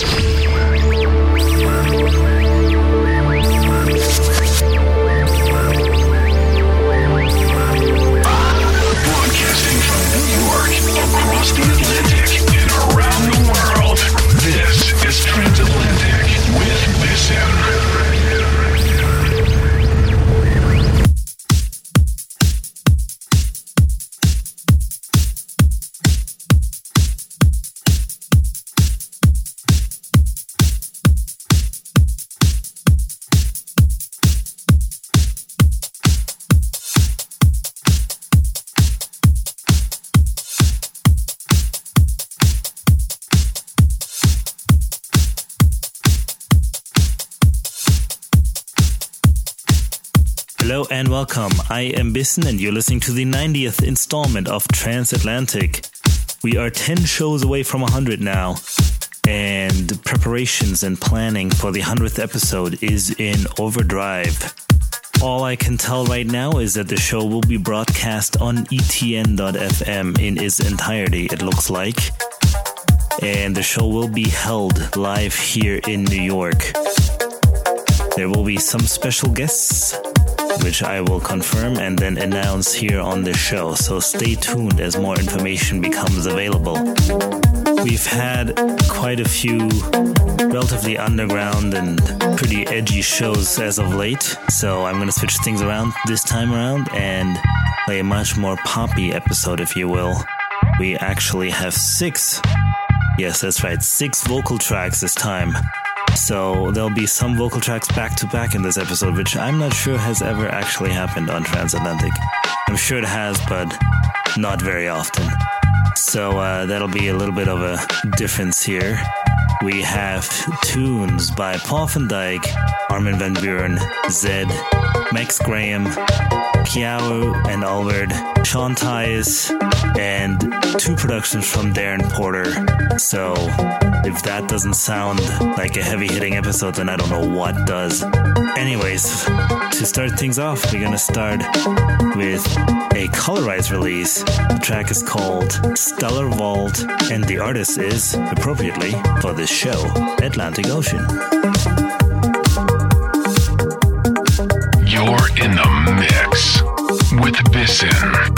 and Bissen, and you're listening to the 90th installment of Transatlantic. We are 10 shows away from 100 now, and preparations and planning for the 100th episode is in overdrive. All I can tell right now is that the show will be broadcast on etn.fm in its entirety, it looks like. And the show will be held live here in New York. There will be some special guests which I will confirm and then announce here on the show. So stay tuned as more information becomes available. We've had quite a few relatively underground and pretty edgy shows as of late, so I'm going to switch things around this time around and play a much more poppy episode, if you will. We actually have six, yes, that's right, six vocal tracks this time. So there'll be some vocal tracks back to back in this episode, which I'm not sure has ever actually happened on Transatlantic. I'm sure it has, but not very often. So uh, that'll be a little bit of a difference here. We have tunes by Paul van Dyk, Armin van Buuren, Zedd, Max Graham, Kyau and Albert, Sean Tyas, and two productions from Darren Porter. So if that doesn't sound like a heavy hitting episode, then I don't know what does. Anyways, to start things off, we're gonna start with a colorized release. The track is called Stellar Vault, and the artist is, appropriately for this show, Atlantic Ocean. You're in the mix with Bissen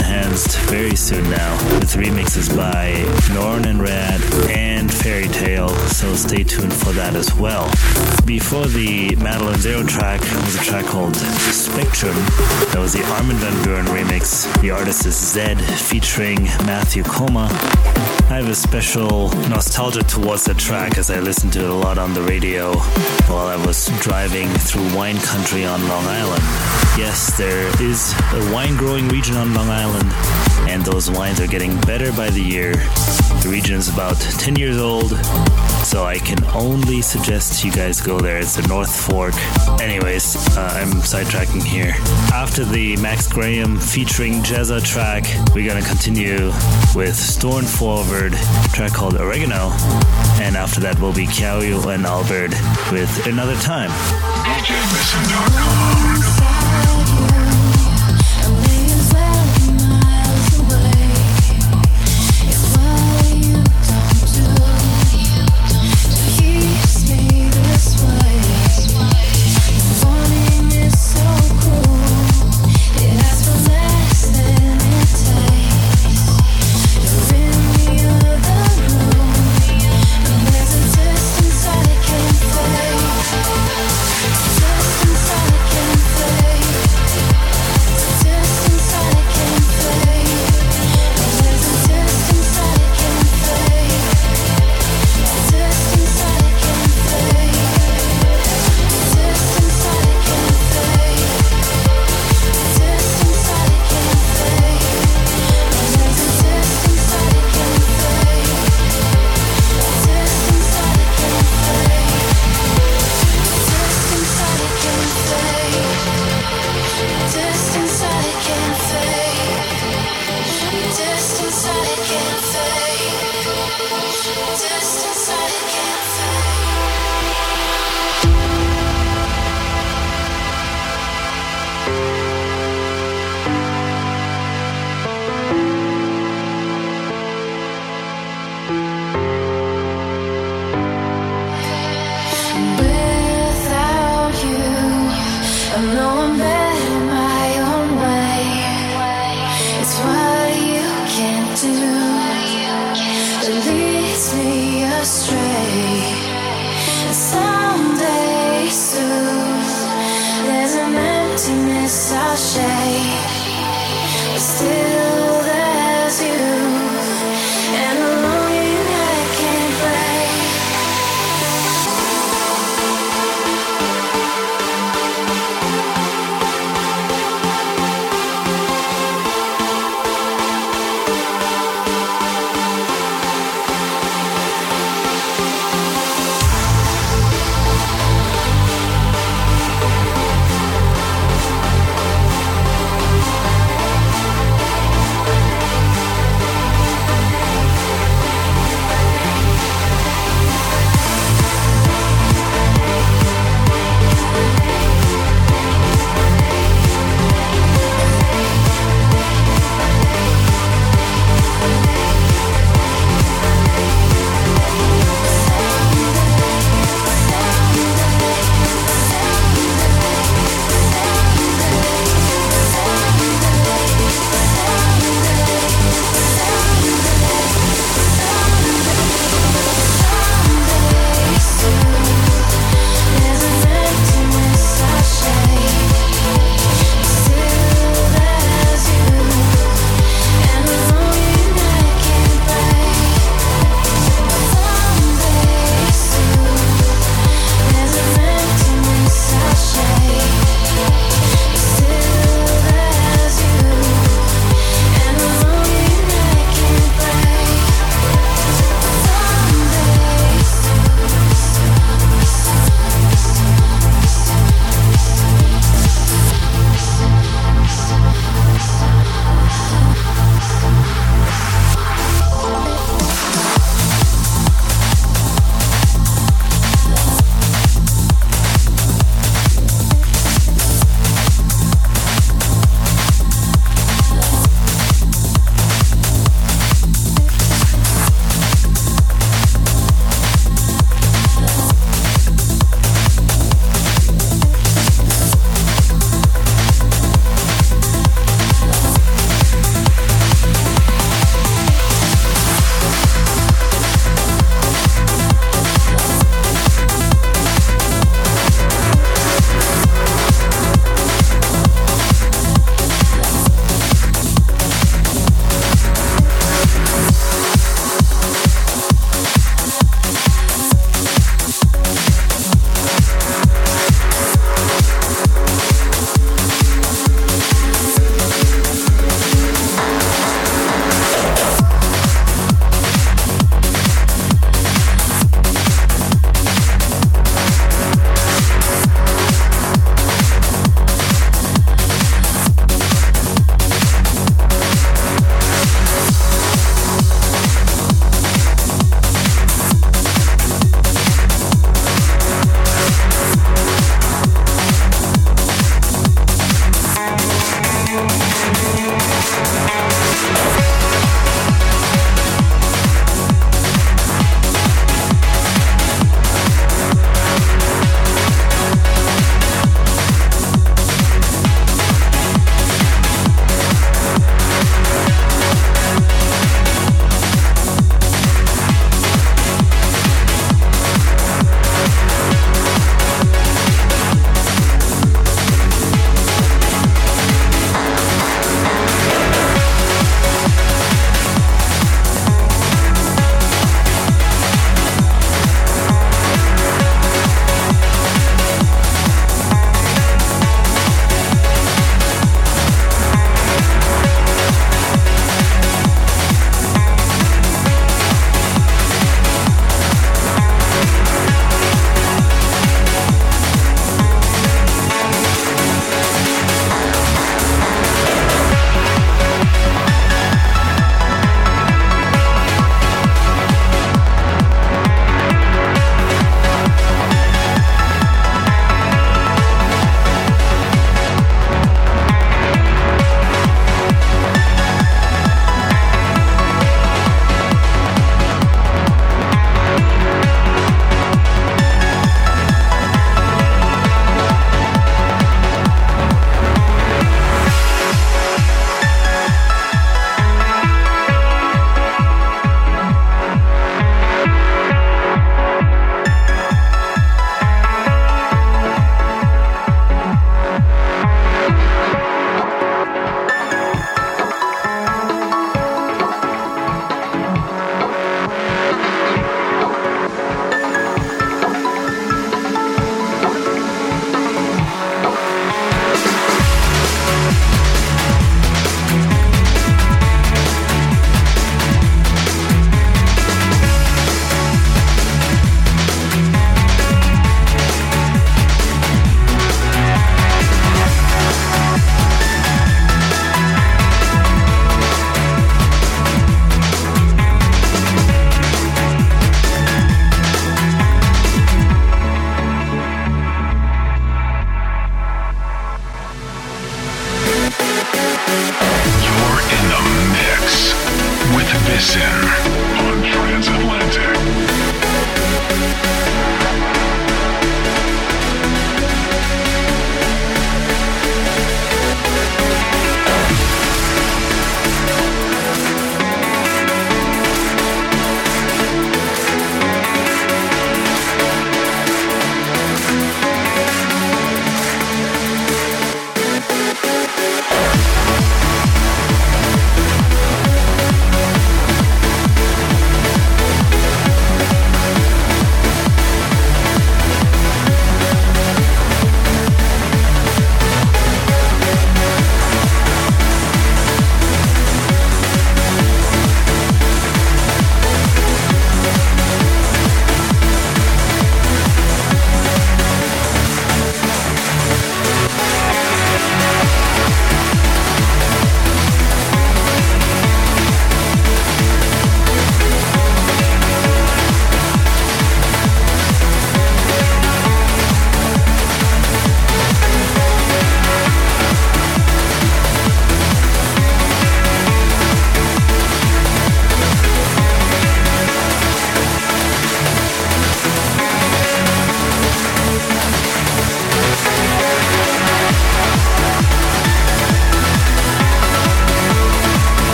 Enhanced very soon now, with remixes by Norn and Rad and Fairy Tale, so stay tuned for that as well. Before the Madeline Zero track was a track called Spectrum. That was the Armin van Buuren remix. The artist is Zedd featuring Matthew Koma. I have a special nostalgia towards that track as I listened to it a lot on the radio while I was driving through wine country on Long Island. Yes, there is a wine growing region on Long Island, and those wines are getting better by the year. The region is about 10 years old, so I can only suggest you guys go there. It's the North Fork. Anyways, uh, I'm sidetracking here. After the Max Graham featuring Jezza track, we're gonna continue with Storm Forward, track called Oregano, and after that will be Kyau and Albert with Another Time. I'll say. Still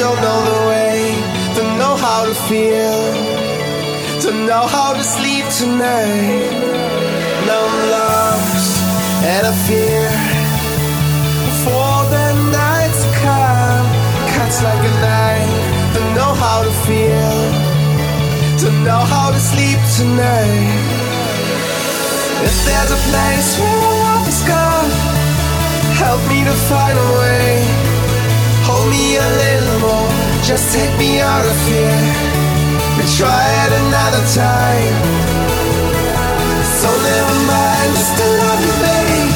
don't know the way, don't know how to feel, don't know how to sleep tonight. Now I'm lost and I fear for the night to come. Cuts like a knife, don't know how to feel, don't know how to sleep tonight. If there's a place where love is gone, help me to find a way. Hold me a little more, just take me out of here. We try it another time. So never mind, just to love you, babe.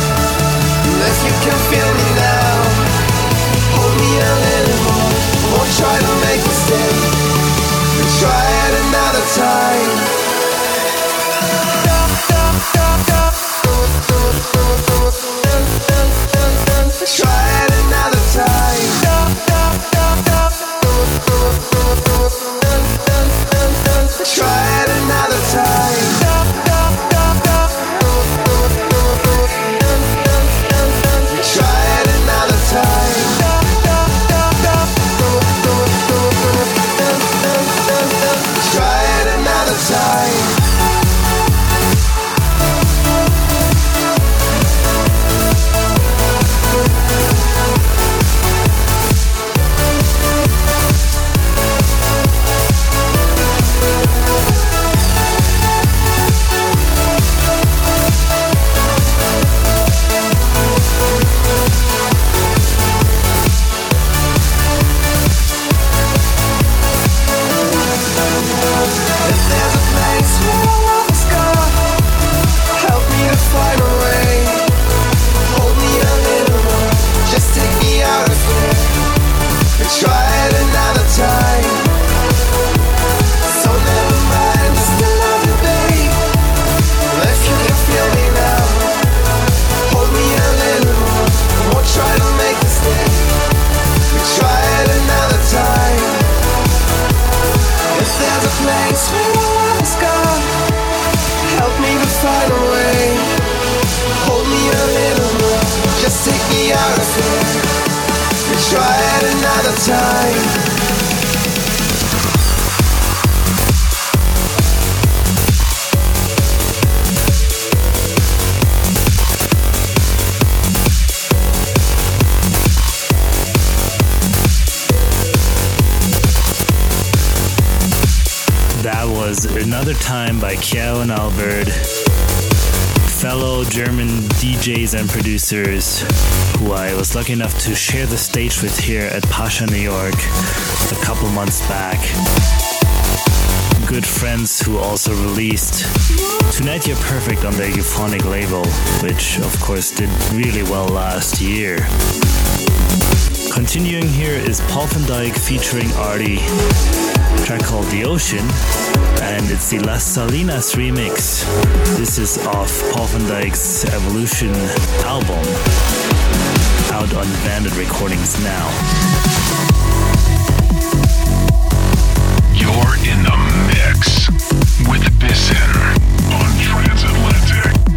If you can feel me now, hold me a little more. Won't try to make you stay. We try it another time. Try try it another time. That was Another Time by Kyau and Albert, fellow German DJs and producers who I was lucky enough to share the stage with here at Pacha, New York a couple months back. Good friends who also released Tonight You're Perfect on their euphonic label, which of course did really well last year. Continuing here is Paul van Dyk featuring Arty track called The Ocean, and it's the Las Salinas remix. This is off Dyk's Evolution album, out on Vandit Recordings now. You're in the mix with Bissin on Transatlantic.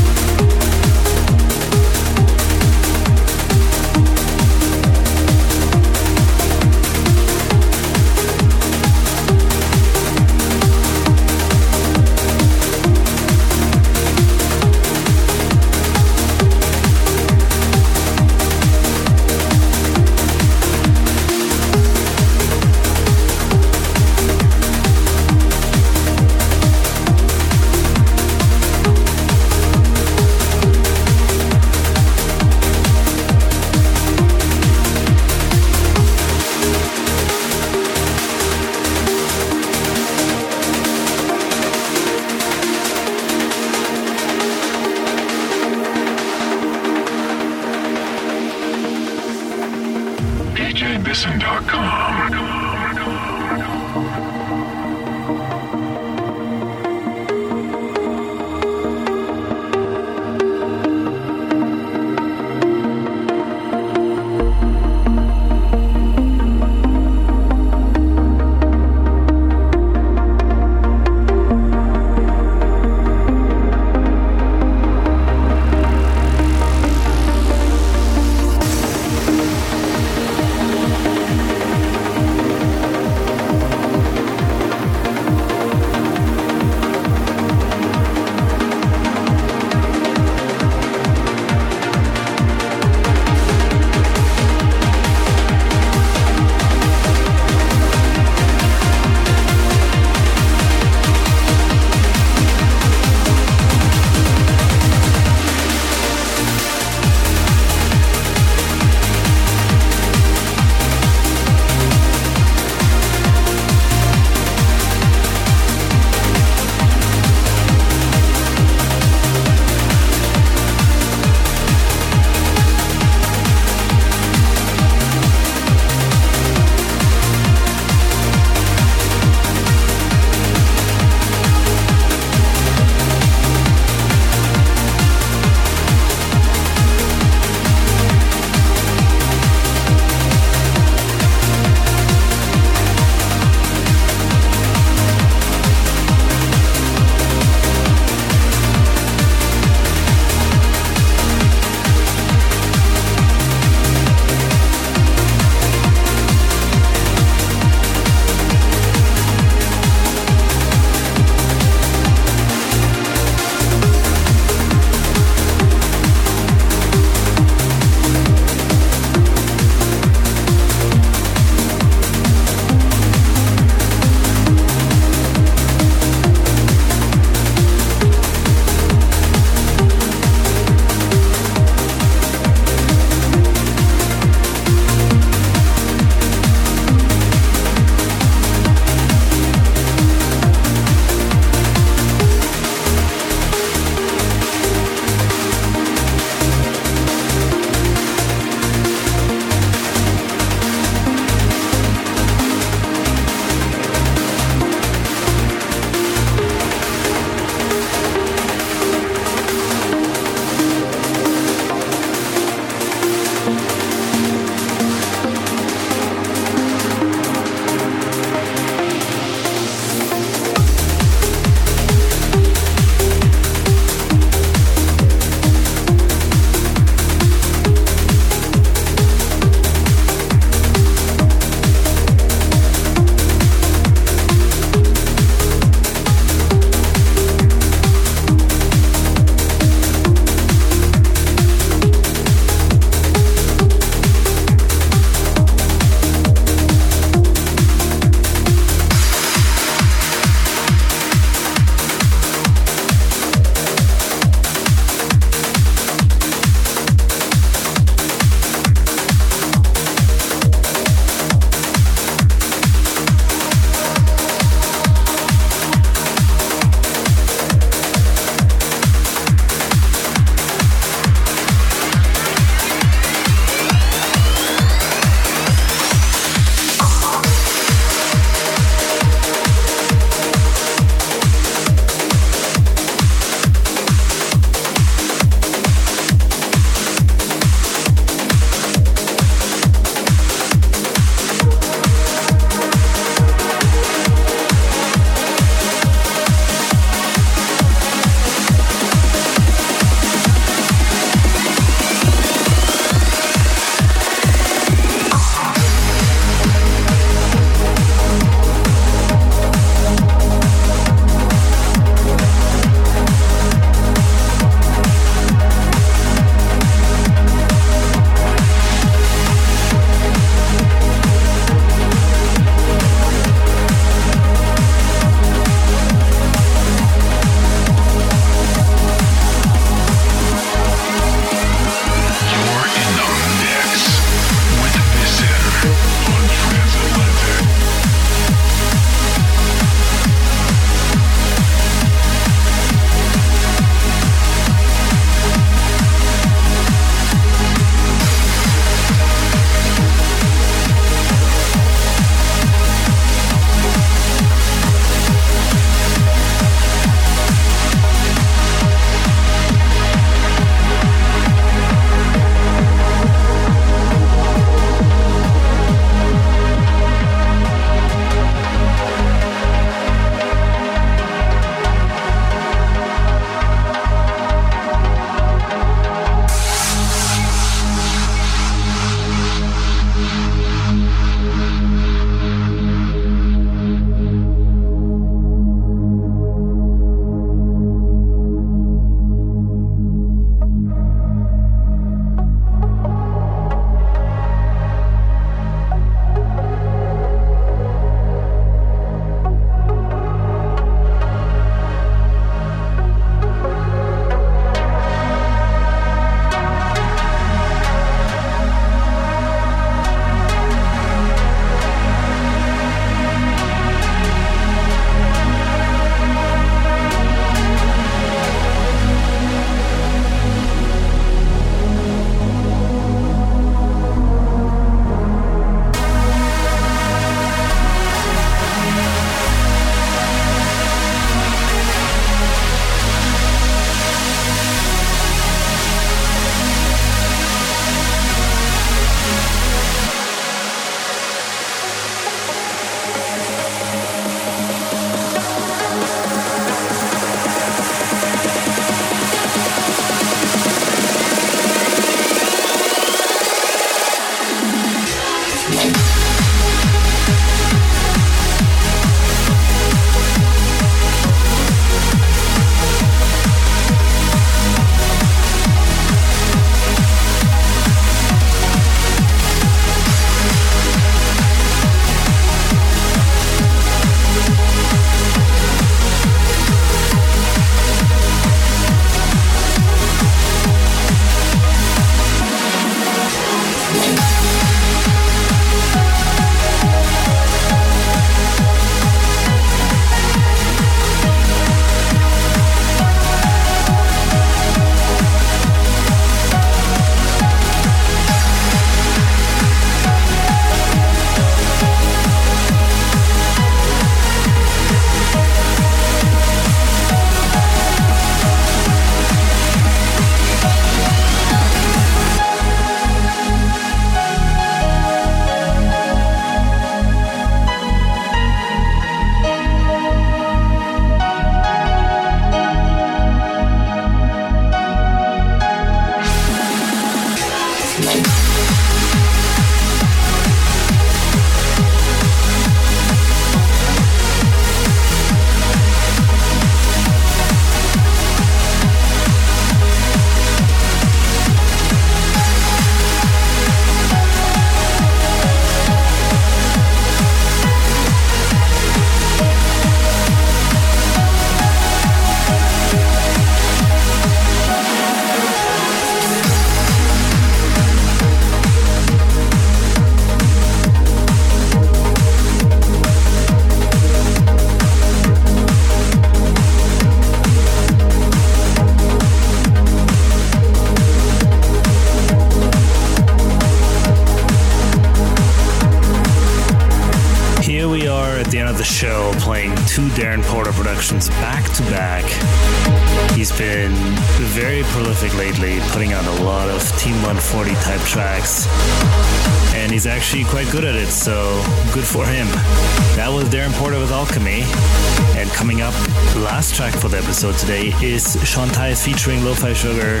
Coming up, last track for the episode today is Shantae's featuring Lo-Fi Sugar,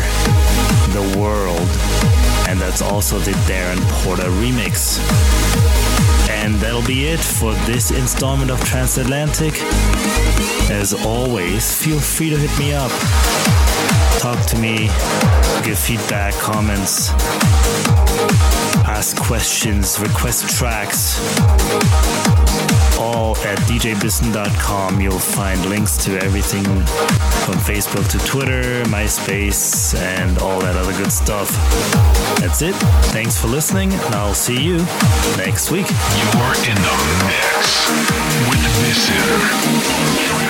The World. And that's also the Darren Porter remix. And that'll be it for this installment of Transatlantic. As always, feel free to hit me up. Talk to me, give feedback, comments, ask questions, request tracks all at djbissen.com. You'll find links to everything from Facebook to Twitter, MySpace, and all that other good stuff. That's it. Thanks for listening, and I'll see you next week. You're in the mix with Transatlantic.